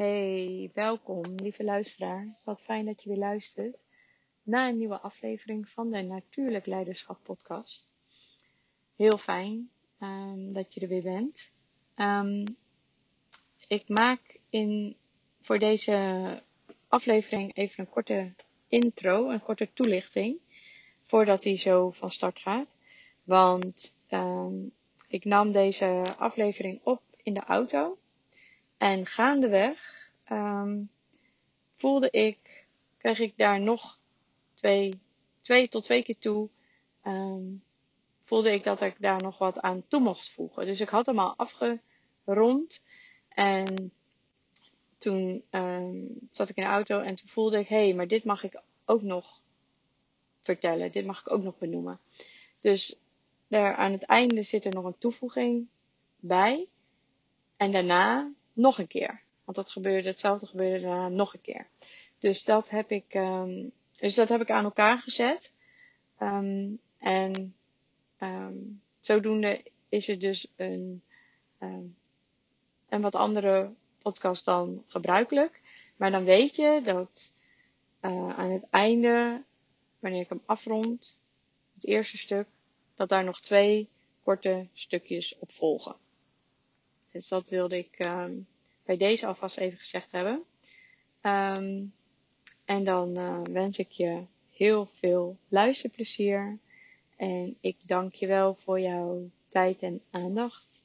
Hey, welkom lieve luisteraar. Wat fijn dat je weer luistert naar een nieuwe aflevering van de Natuurlijk Leiderschap podcast. Heel fijn um, dat je er weer bent. Um, ik maak in, voor deze aflevering even een korte intro, een korte toelichting, voordat hij zo van start gaat. Want um, ik nam deze aflevering op in de auto. En gaandeweg um, voelde ik, kreeg ik daar nog twee, twee tot twee keer toe, um, voelde ik dat ik daar nog wat aan toe mocht voegen. Dus ik had hem al afgerond. En toen um, zat ik in de auto en toen voelde ik, hé, hey, maar dit mag ik ook nog vertellen. Dit mag ik ook nog benoemen. Dus daar aan het einde zit er nog een toevoeging bij. En daarna nog een keer. Want dat gebeurde, hetzelfde gebeurde daarna nog een keer. Dus dat heb ik, um, dus dat heb ik aan elkaar gezet. Um, en um, zodoende is het dus een, een wat andere podcast dan gebruikelijk. Maar dan weet je dat uh, aan het einde, wanneer ik hem afrond, het eerste stuk, dat daar nog twee korte stukjes op volgen. Dus dat wilde ik um, bij deze alvast even gezegd hebben. Um, en dan uh, wens ik je heel veel luisterplezier. En ik dank je wel voor jouw tijd en aandacht.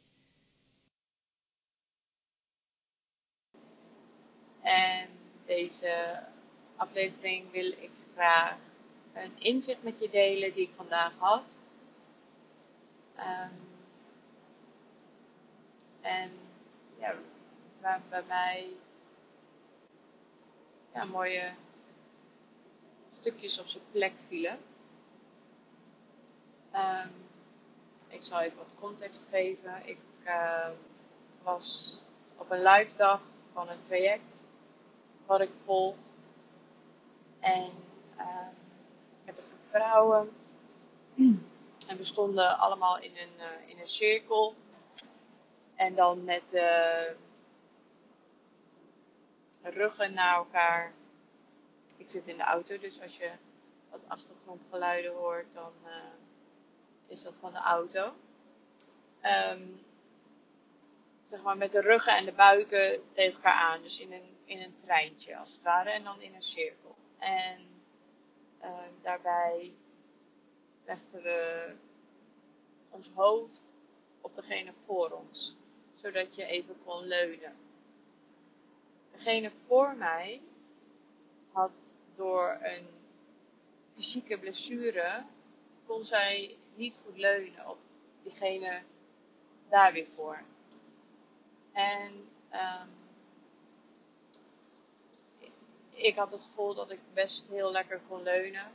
En deze aflevering wil ik graag een inzicht met je delen die ik vandaag had. Um, en ja, waar bij mij ja, mooie stukjes op zijn plek vielen. Um, ik zal even wat context geven. Ik uh, was op een live dag van een traject wat ik volg. En uh, met een vrouwen. En we stonden allemaal in een, uh, in een cirkel. En dan met de ruggen naar elkaar. Ik zit in de auto, dus als je wat achtergrondgeluiden hoort, dan uh, is dat van de auto. Um, zeg maar met de ruggen en de buiken tegen elkaar aan. Dus in een, in een treintje als het ware. En dan in een cirkel. En uh, daarbij legden we ons hoofd op degene voor ons. Zodat je even kon leunen. Degene voor mij had door een fysieke blessure kon zij niet goed leunen op diegene daar weer voor. En um, ik had het gevoel dat ik best heel lekker kon leunen.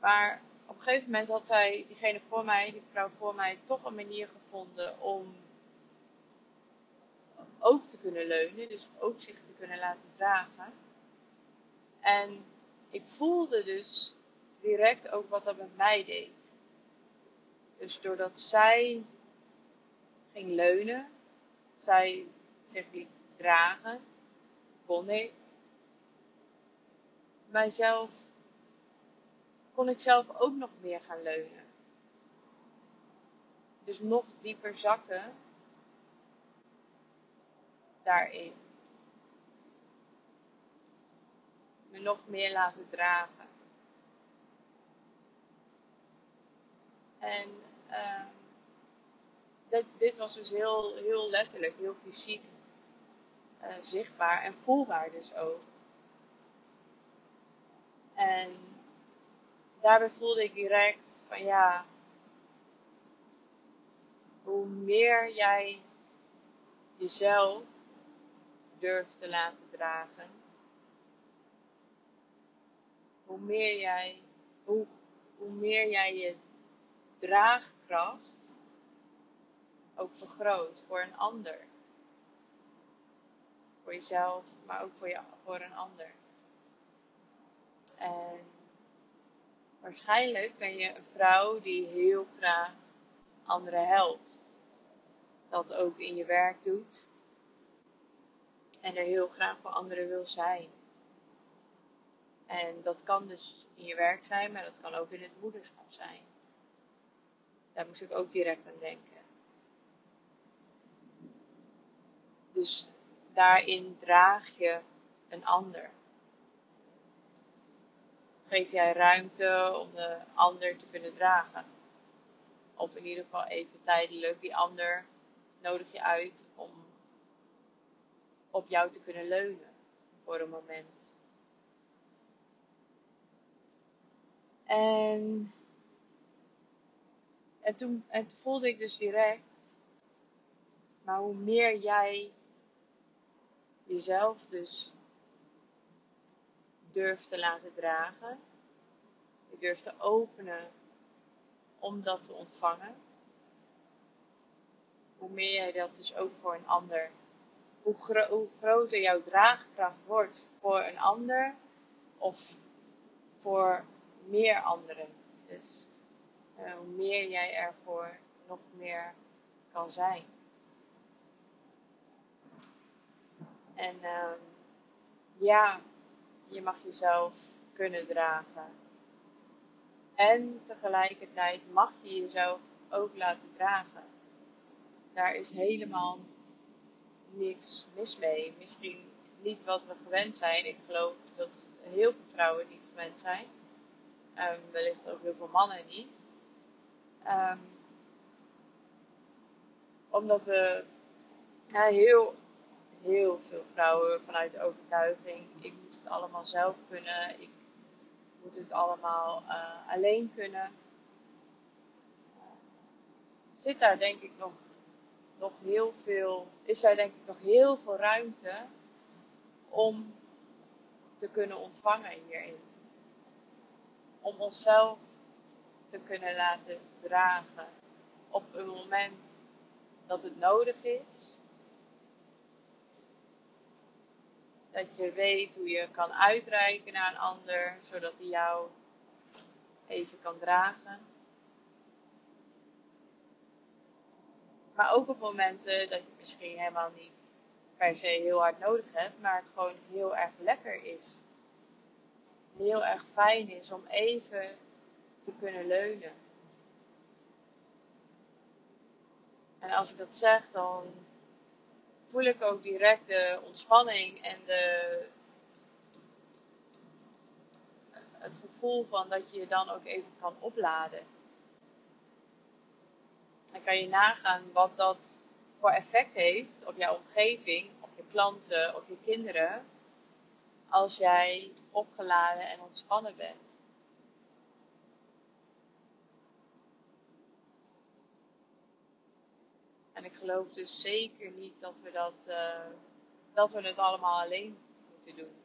Maar op een gegeven moment had zij, diegene voor mij, die vrouw voor mij, toch een manier gevonden om ook te kunnen leunen. Dus ook zich te kunnen laten dragen. En ik voelde dus direct ook wat dat met mij deed. Dus doordat zij ging leunen, zij zich liet dragen, kon ik mijzelf, kon ik zelf ook nog meer gaan leunen. Dus nog dieper zakken daarin. Me nog meer laten dragen. En uh, dit, dit, was dus heel, heel letterlijk, heel fysiek uh, zichtbaar en voelbaar dus ook. En daarbij voelde ik direct van ja, hoe meer jij jezelf durft te laten dragen, hoe meer jij, hoe, hoe meer jij je draagkracht ook vergroot voor een ander. Voor jezelf, maar ook voor, je, voor een ander. En waarschijnlijk ben je een vrouw die heel graag anderen helpt. Dat ook in je werk doet. En er heel graag voor anderen wil zijn. En dat kan dus in je werk zijn, maar dat kan ook in het moederschap zijn. Daar moest ik ook direct aan denken. Dus daarin draag je een ander. Geef jij ruimte om de ander te kunnen dragen. Of in ieder geval even tijdelijk die ander nodig je uit om op jou te kunnen leunen voor een moment. En, en, toen, en toen voelde ik dus direct, maar hoe meer jij jezelf dus durft te laten dragen, je durft te openen om dat te ontvangen, hoe meer jij dat dus ook voor een ander, hoe, groter jouw draagkracht wordt voor een ander of voor meer anderen. Dus uh, hoe meer jij ervoor nog meer kan zijn. En uh, ja, je mag jezelf kunnen dragen. En tegelijkertijd mag je jezelf ook laten dragen. Daar is helemaal niks mis mee. Misschien niet wat we gewend zijn. Ik geloof dat heel veel vrouwen niet gewend zijn. Um, wellicht ook heel veel mannen niet. Um, omdat we heel, heel veel vrouwen vanuit de overtuiging, ik moet het allemaal zelf kunnen, ik moet het allemaal uh, alleen kunnen. Zit daar denk ik nog, nog heel veel, is daar denk ik nog heel veel ruimte om te kunnen ontvangen hierin om onszelf te kunnen laten dragen op een moment dat het nodig is. Dat je weet hoe je kan uitreiken naar een ander, zodat hij jou even kan dragen. Maar ook op momenten dat je misschien helemaal niet per se heel hard nodig hebt, maar het gewoon heel erg lekker is heel erg fijn is om even te kunnen leunen. En als ik dat zeg, dan voel ik ook direct de ontspanning en de, het gevoel van dat je je dan ook even kan opladen. En kan je nagaan wat dat voor effect heeft op jouw omgeving, op je klanten, op je kinderen als jij opgeladen en ontspannen bent. En ik geloof dus zeker niet dat we dat, uh, dat we het allemaal alleen moeten doen.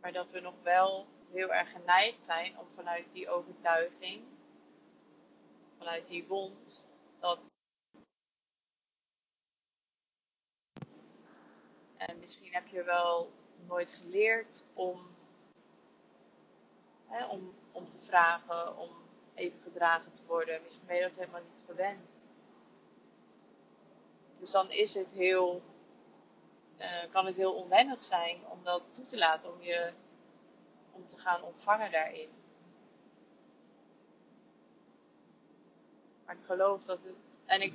Maar dat we nog wel heel erg geneigd zijn om vanuit die overtuiging, vanuit die wond, dat En misschien heb je wel nooit geleerd om, hè, om, om te vragen, om even gedragen te worden. Misschien ben je dat helemaal niet gewend. Dus dan is het heel, uh, kan het heel onwennig zijn om dat toe te laten, om je om te gaan ontvangen daarin. Ik geloof dat het. En ik.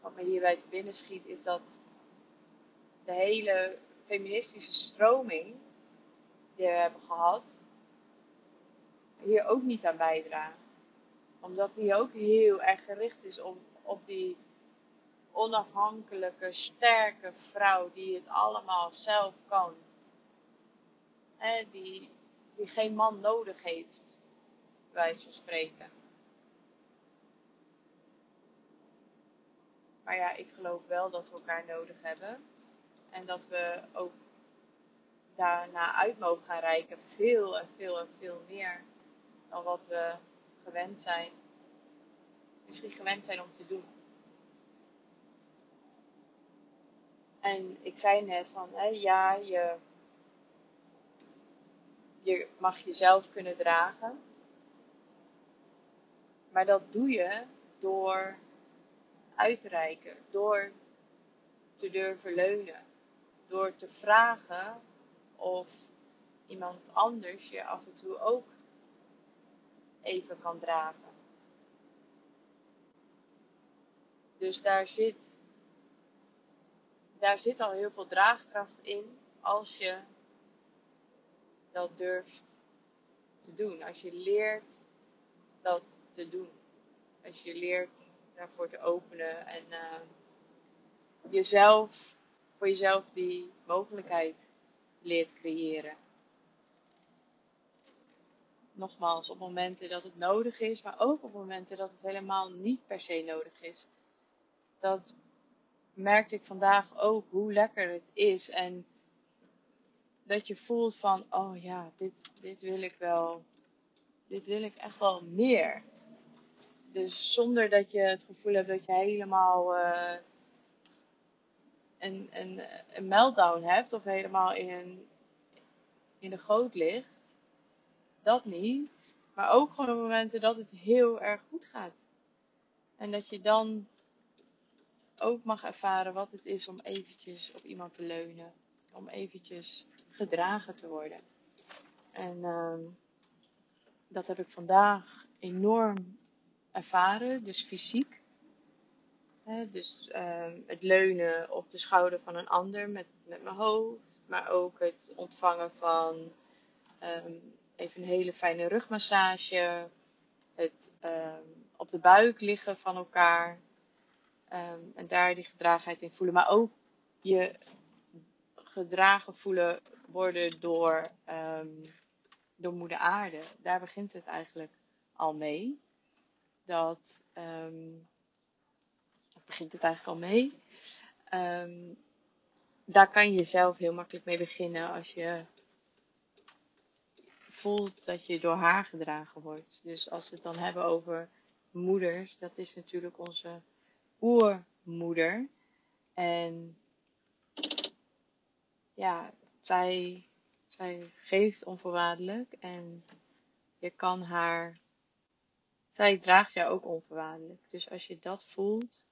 Wat me hierbij te binnen schiet, is dat de hele feministische stroming die we hebben gehad, hier ook niet aan bijdraagt. Omdat die ook heel erg gericht is om, op die onafhankelijke, sterke vrouw die het allemaal zelf kan. He, die, die geen man nodig heeft, wijze van spreken. Maar ja, ik geloof wel dat we elkaar nodig hebben. En dat we ook daarna uit mogen gaan reiken. Veel en veel en veel meer dan wat we gewend zijn. Misschien gewend zijn om te doen. En ik zei net van, hè, ja, je, je mag jezelf kunnen dragen. Maar dat doe je door uitreiken, door te durven leunen, door te vragen of iemand anders je af en toe ook even kan dragen. Dus daar zit, daar zit al heel veel draagkracht in als je dat durft te doen. Als je leert dat te doen. Als je leert daarvoor te openen en uh, jezelf, voor jezelf die mogelijkheid leert creëren. Nogmaals, op momenten dat het nodig is, maar ook op momenten dat het helemaal niet per se nodig is. Dat merkte ik vandaag ook hoe lekker het is en dat je voelt van, oh ja, dit, dit wil ik wel, dit wil ik echt wel meer. Dus zonder dat je het gevoel hebt dat je helemaal uh, een, een, een meltdown hebt of helemaal in, in de goot ligt. Dat niet. Maar ook gewoon op momenten dat het heel erg goed gaat. En dat je dan ook mag ervaren wat het is om eventjes op iemand te leunen. Om eventjes gedragen te worden. En uh, dat heb ik vandaag enorm ervaren, dus fysiek. dus uh, het leunen op de schouder van een ander met, met mijn hoofd, maar ook het ontvangen van um, even een hele fijne rugmassage, het um, op de buik liggen van elkaar en daar die gedragenheid in voelen, maar ook je gedragen voelen worden door, door moeder aarde. Daar begint het eigenlijk al mee dat. Um, begint het eigenlijk al mee. Um, daar kan je zelf heel makkelijk mee beginnen als je voelt dat je door haar gedragen wordt. Dus als we het dan hebben over moeders, dat is natuurlijk onze oermoeder. En ja, zij, zij geeft onvoorwaardelijk en je kan haar zij draagt jou ook onvoorwaardelijk. Dus als je dat voelt,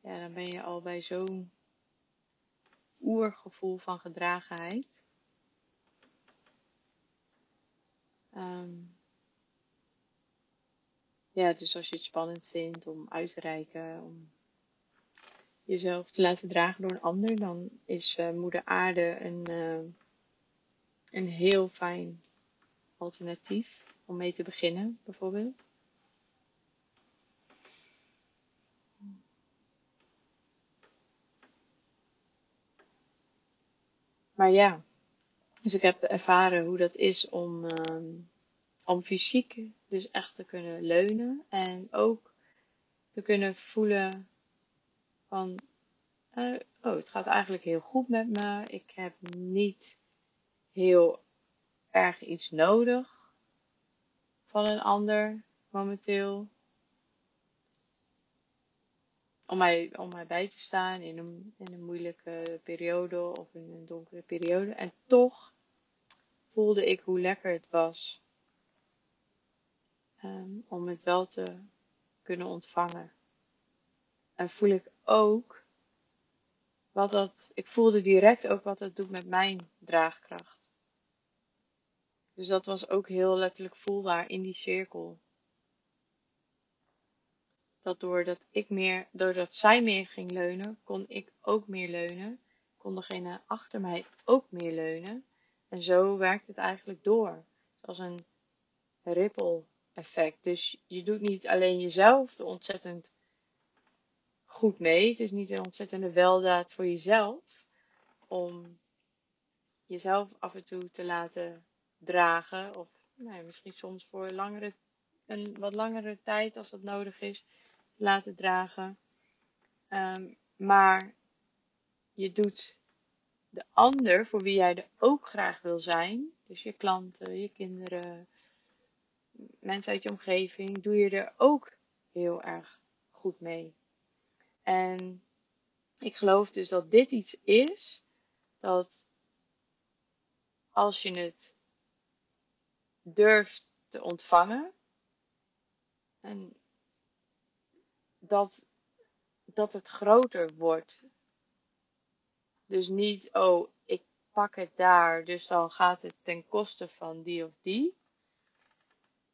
ja, dan ben je al bij zo'n oergevoel van gedragenheid. Um, ja, dus als je het spannend vindt om uit te reiken, om jezelf te laten dragen door een ander, dan is uh, Moeder Aarde een, uh, een heel fijn alternatief om mee te beginnen, bijvoorbeeld. Maar ja, dus ik heb ervaren hoe dat is om, um, om fysiek dus echt te kunnen leunen en ook te kunnen voelen van, uh, oh, het gaat eigenlijk heel goed met me. Ik heb niet heel erg iets nodig van een ander momenteel. Om mij, om mij bij te staan in een, in een moeilijke periode of in een donkere periode. En toch voelde ik hoe lekker het was um, om het wel te kunnen ontvangen. En voel ik ook wat dat, ik voelde direct ook wat dat doet met mijn draagkracht. Dus dat was ook heel letterlijk voelbaar in die cirkel. Dat doordat ik meer, doordat zij meer ging leunen, kon ik ook meer leunen. Kon degene achter mij ook meer leunen. En zo werkt het eigenlijk door. Als een ripple effect. Dus je doet niet alleen jezelf ontzettend goed mee. Het is niet een ontzettende weldaad voor jezelf. Om jezelf af en toe te laten dragen. Of nou misschien soms voor langere, een wat langere tijd als dat nodig is laten dragen. Um, maar je doet de ander voor wie jij er ook graag wil zijn. Dus je klanten, je kinderen, mensen uit je omgeving. Doe je er ook heel erg goed mee. En ik geloof dus dat dit iets is dat als je het durft te ontvangen. En dat dat het groter wordt. Dus niet, oh, ik pak het daar, dus dan gaat het ten koste van die of die.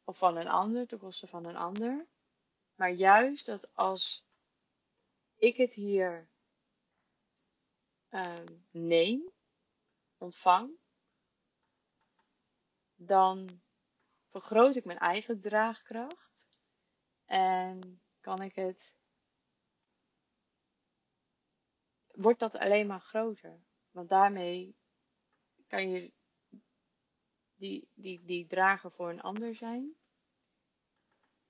Of van een ander, ten koste van een ander. Maar juist dat als ik het hier uh, neem, ontvang, dan vergroot ik mijn eigen draagkracht en kan ik het, wordt dat alleen maar groter. Want daarmee kan je die, die, die drager voor een ander zijn,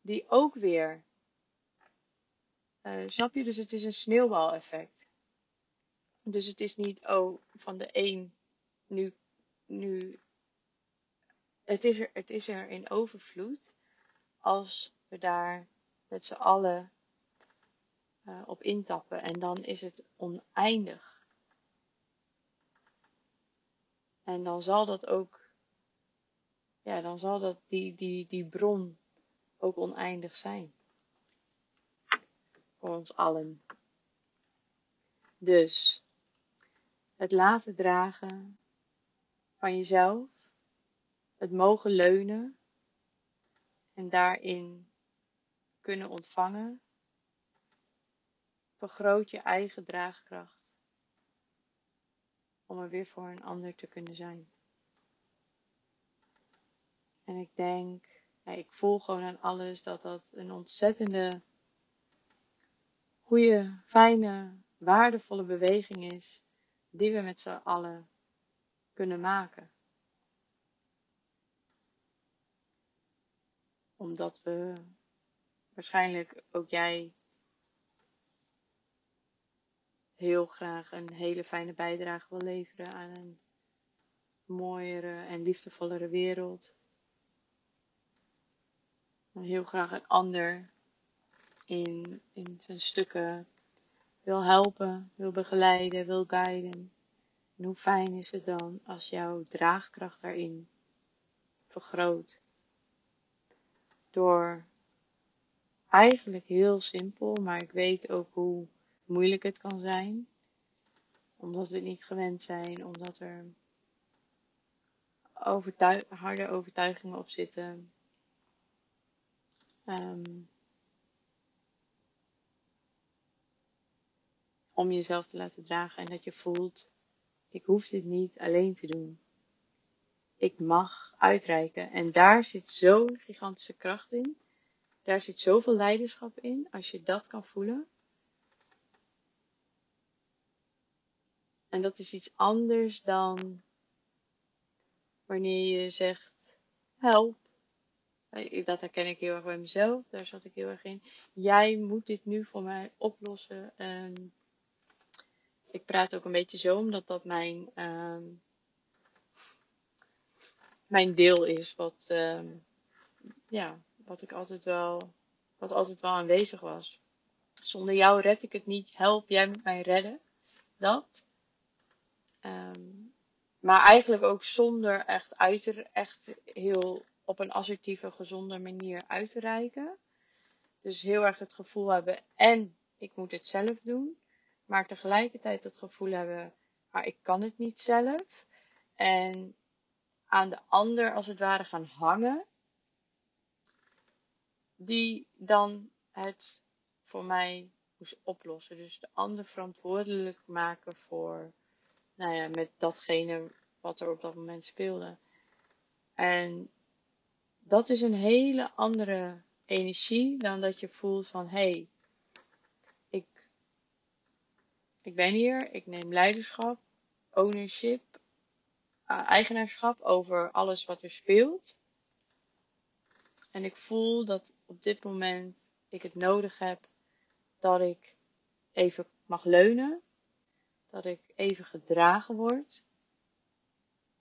die ook weer, uh, snap je? Dus het is een sneeuwbaleffect. Dus het is niet, oh, van de een nu, nu het is, er, het is er in overvloed als we daar met z'n allen uh, op intappen. En dan is het oneindig. En dan zal dat ook, ja, dan zal dat die, die, die bron ook oneindig zijn. Voor ons allen. Dus, het laten dragen van jezelf het mogen leunen en daarin kunnen ontvangen, vergroot je eigen draagkracht om er weer voor een ander te kunnen zijn. En ik denk, ik voel gewoon aan alles dat dat een ontzettende, goede, fijne, waardevolle beweging is die we met z'n allen kunnen maken. Omdat we waarschijnlijk ook jij heel graag een hele fijne bijdrage wil leveren aan een mooiere en liefdevollere wereld. Heel graag een ander in, in zijn stukken wil helpen, wil begeleiden, wil guiden. En hoe fijn is het dan als jouw draagkracht daarin vergroot door eigenlijk heel simpel, maar ik weet ook hoe moeilijk het kan zijn. Omdat we het niet gewend zijn, omdat er harde overtuigingen op zitten. Um, om jezelf te laten dragen en dat je voelt, ik hoef dit niet alleen te doen ik mag uitreiken. En daar zit zo'n gigantische kracht in. Daar zit zoveel leiderschap in, als je dat kan voelen. En dat is iets anders dan wanneer je zegt, help. Dat herken ik heel erg bij mezelf, daar zat ik heel erg in. Jij moet dit nu voor mij oplossen. En ik praat ook een beetje zo, omdat dat mijn uh, mijn deel is. Wat, uh, ja, wat ik altijd wel, wat altijd wel aanwezig was. Zonder jou red ik het niet. Help, jij moet mij redden. Dat. Um, maar eigenlijk ook zonder echt uit echt heel op een assertieve, gezonde manier uit te reiken. Dus heel erg het gevoel hebben en ik moet het zelf doen. Maar tegelijkertijd het gevoel hebben, maar ik kan het niet zelf. En aan de ander als het ware gaan hangen, die dan het voor mij moest oplossen. Dus de ander verantwoordelijk maken voor, nou ja, met datgene wat er op dat moment speelde. En dat is een hele andere energie dan dat je voelt van, hé, hey, ik, ik ben hier, ik neem leiderschap, ownership, uh, eigenaarschap over alles wat er speelt. En ik voel dat op dit moment ik het nodig heb dat ik even mag leunen. Dat ik even gedragen word.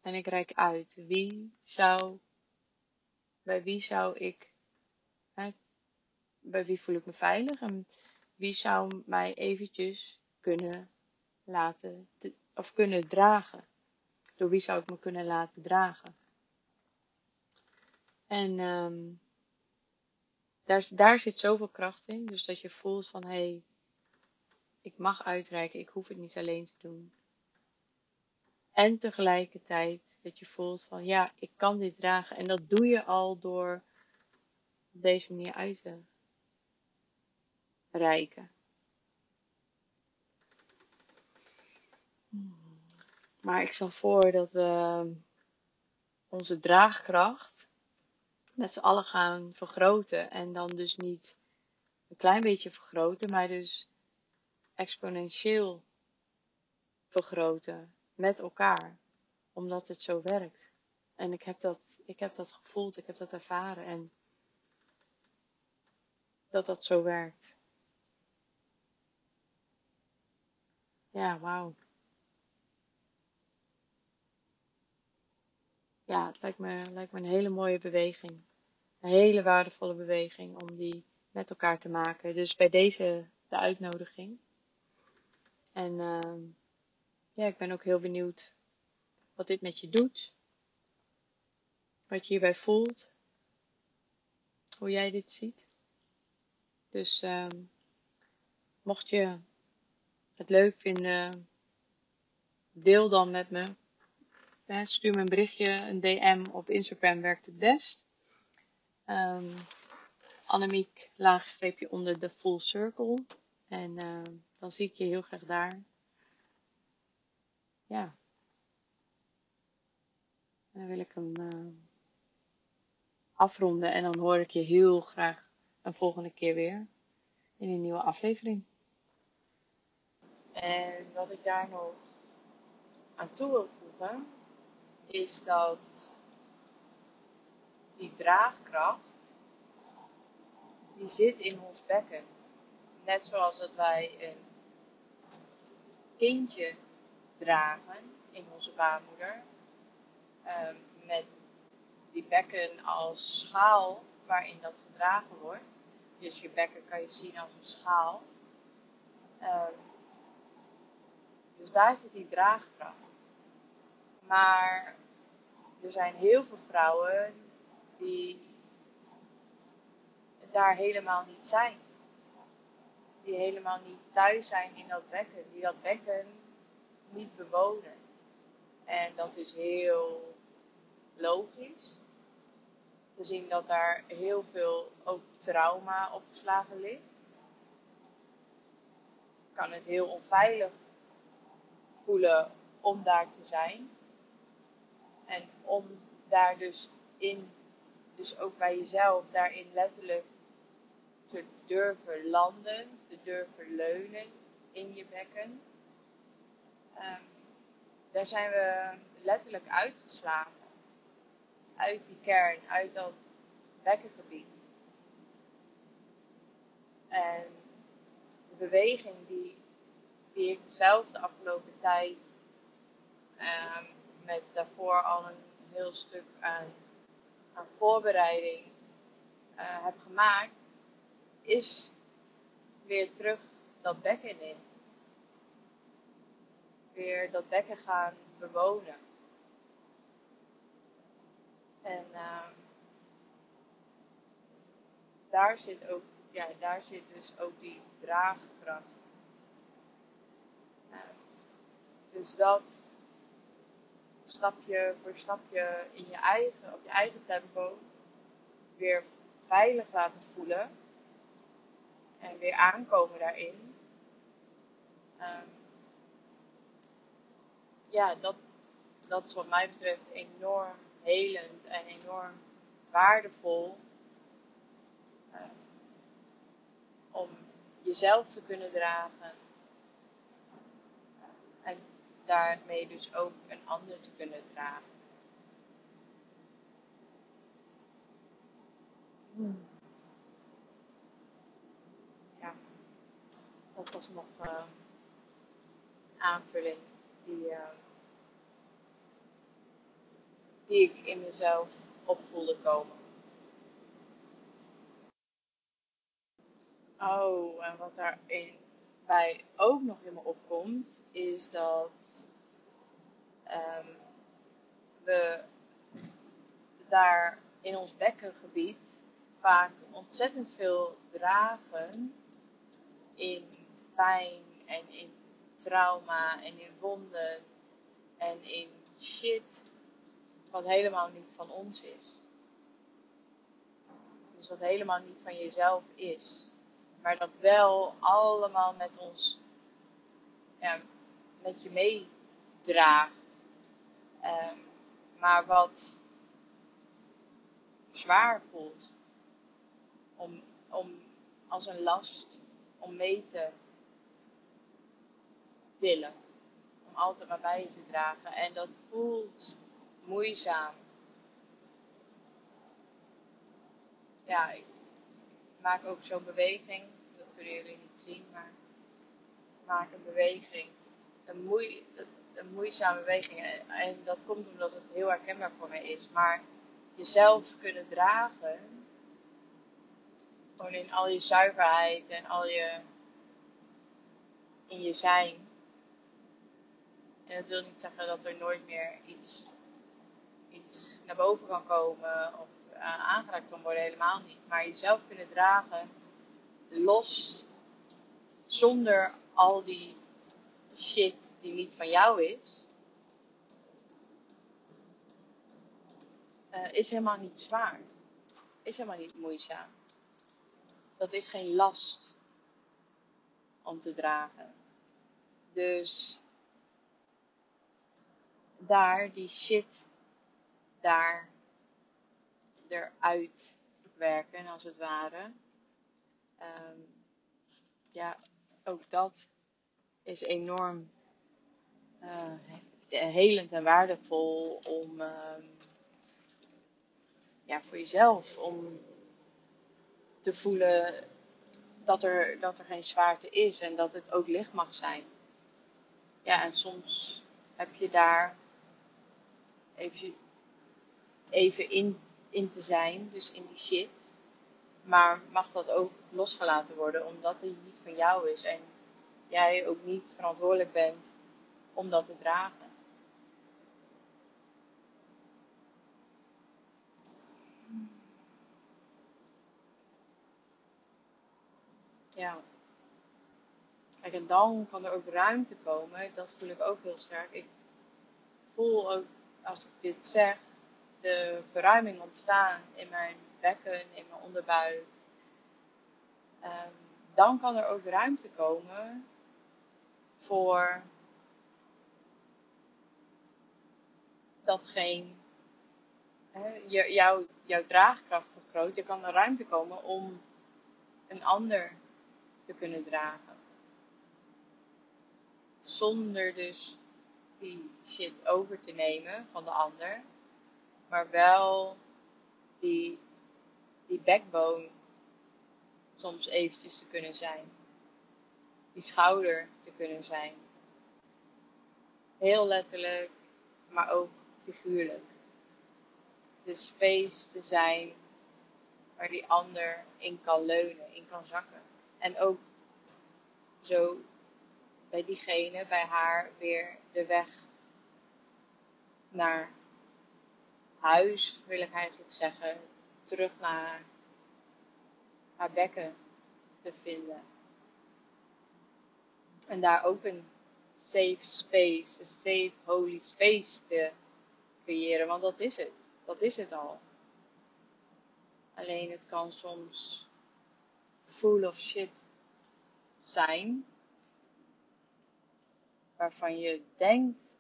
En ik reik uit. Wie zou, bij wie zou ik, hè, bij wie voel ik me veilig? En wie zou mij eventjes kunnen laten, of kunnen dragen? Door wie zou ik me kunnen laten dragen? En um, daar, daar zit zoveel kracht in. Dus dat je voelt van hé, hey, ik mag uitreiken, ik hoef het niet alleen te doen. En tegelijkertijd dat je voelt van ja, ik kan dit dragen. En dat doe je al door op deze manier uit te reiken. Maar ik stel voor dat we onze draagkracht met z'n allen gaan vergroten. En dan dus niet een klein beetje vergroten, maar dus exponentieel vergroten met elkaar. Omdat het zo werkt. En ik heb dat, ik heb dat gevoeld, ik heb dat ervaren en dat dat zo werkt. Ja, wauw. Ja, het lijkt me, lijkt me een hele mooie beweging. Een hele waardevolle beweging om die met elkaar te maken. Dus bij deze de uitnodiging. En uh, ja, ik ben ook heel benieuwd wat dit met je doet. Wat je hierbij voelt. Hoe jij dit ziet. Dus uh, mocht je het leuk vinden, deel dan met me. Stuur me een berichtje, een DM op Instagram werkt het best. Um, Annemiek laagstreepje onder de full circle. En uh, dan zie ik je heel graag daar. Ja. Dan wil ik hem uh, afronden en dan hoor ik je heel graag een volgende keer weer in een nieuwe aflevering. En wat ik daar nog aan toe wil voegen, is dat die draagkracht, die zit in ons bekken. Net zoals dat wij een kindje dragen in onze baarmoeder. Um, met die bekken als schaal waarin dat gedragen wordt. Dus je bekken kan je zien als een schaal. Um, dus daar zit die draagkracht. Maar er zijn heel veel vrouwen die daar helemaal niet zijn. Die helemaal niet thuis zijn in dat bekken. Die dat bekken niet bewonen. En dat is heel logisch. We zien dat daar heel veel ook trauma opgeslagen ligt. Kan het heel onveilig voelen om daar te zijn. En om daar dus in, dus ook bij jezelf, daarin letterlijk te durven landen, te durven leunen in je bekken. Um, daar zijn we letterlijk uitgeslagen. Uit die kern, uit dat bekkengebied. En de beweging die, die ik zelf de afgelopen tijd um, met daarvoor al een heel stuk aan, aan voorbereiding uh, heb gemaakt, is weer terug dat bekken in. Weer dat bekken gaan bewonen. En uh, daar zit ook, ja, daar zit dus ook die draagkracht. Uh, dus dat stapje voor stapje in je eigen, op je eigen tempo weer veilig laten voelen. En weer aankomen daarin. Um, ja, dat, dat is wat mij betreft enorm helend en enorm waardevol. Uh, om jezelf te kunnen dragen. Daarmee dus ook een ander te kunnen dragen. Hmm. Ja, dat was nog uh, aanvulling die, uh, die ik in mezelf op voelde komen. Oh, en wat daarin bij ook nog in me opkomt, is dat um, we daar in ons bekkengebied vaak ontzettend veel dragen in pijn en in trauma en in wonden en in shit wat helemaal niet van ons is. Dus wat helemaal niet van jezelf is. Maar dat wel allemaal met ons, ja, met je meedraagt. Um, maar wat zwaar voelt. Om, om als een last om mee te tillen. Om altijd maar bij je te dragen. En dat voelt moeizaam. Ja, ik maak ook zo'n beweging. Kunnen jullie niet zien, maar maak een beweging. Een, moei, een moeizame beweging. En dat komt omdat het heel herkenbaar voor mij is. Maar jezelf kunnen dragen. Gewoon in al je zuiverheid en al je. in je zijn. En dat wil niet zeggen dat er nooit meer iets, iets naar boven kan komen of uh, aangeraakt kan worden, helemaal niet. Maar jezelf kunnen dragen, los, zonder al die shit die niet van jou is, uh, is helemaal niet zwaar. Is helemaal niet moeizaam. Dat is geen last om te dragen. Dus daar die shit daar eruit werken, als het ware. Um, ja, ook dat is enorm uh, helend en waardevol om uh, ja, voor jezelf om te voelen dat er, dat er geen zwaarte is en dat het ook licht mag zijn. Ja, en soms heb je daar even, even in, in te zijn, dus in die shit. Maar mag dat ook losgelaten worden, omdat die niet van jou is en jij ook niet verantwoordelijk bent om dat te dragen. Ja. Kijk, en dan kan er ook ruimte komen. Dat voel ik ook heel sterk. Ik voel ook, als ik dit zeg, de verruiming ontstaan in mijn bekken, in mijn onderbuik. Um, dan kan er ook ruimte komen voor datgene, jou, jouw draagkracht vergroot. Er kan er ruimte komen om een ander te kunnen dragen. Zonder dus die shit over te nemen van de ander. Maar wel die, die backbone soms eventjes te kunnen zijn. Die schouder te kunnen zijn. Heel letterlijk, maar ook figuurlijk. De space te zijn waar die ander in kan leunen, in kan zakken. En ook zo bij diegene, bij haar, weer de weg naar huis, wil ik eigenlijk zeggen, terug naar haar bekken te vinden. En daar ook een safe space, een safe holy space te creëren, want dat is het. Dat is het al. Alleen het kan soms full of shit zijn. Waarvan je denkt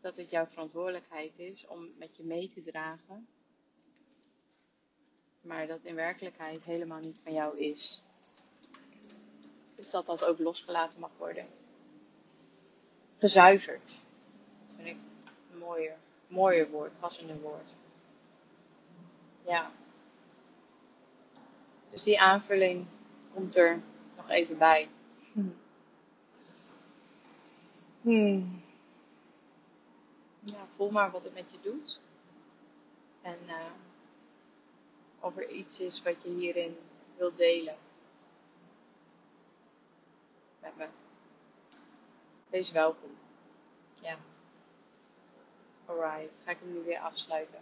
dat het jouw verantwoordelijkheid is om met je mee te dragen. Maar dat in werkelijkheid helemaal niet van jou is. Dus dat dat ook losgelaten mag worden. Gezuiverd. Dat vind ik een mooier, mooier woord, passender woord. Ja. Dus die aanvulling komt er nog even bij. Hmm. Ja, voel maar wat het met je doet. En uh, of er iets is wat je hierin wilt delen. Met me. Wees welkom. Ja. Alright, ga ik hem nu weer afsluiten.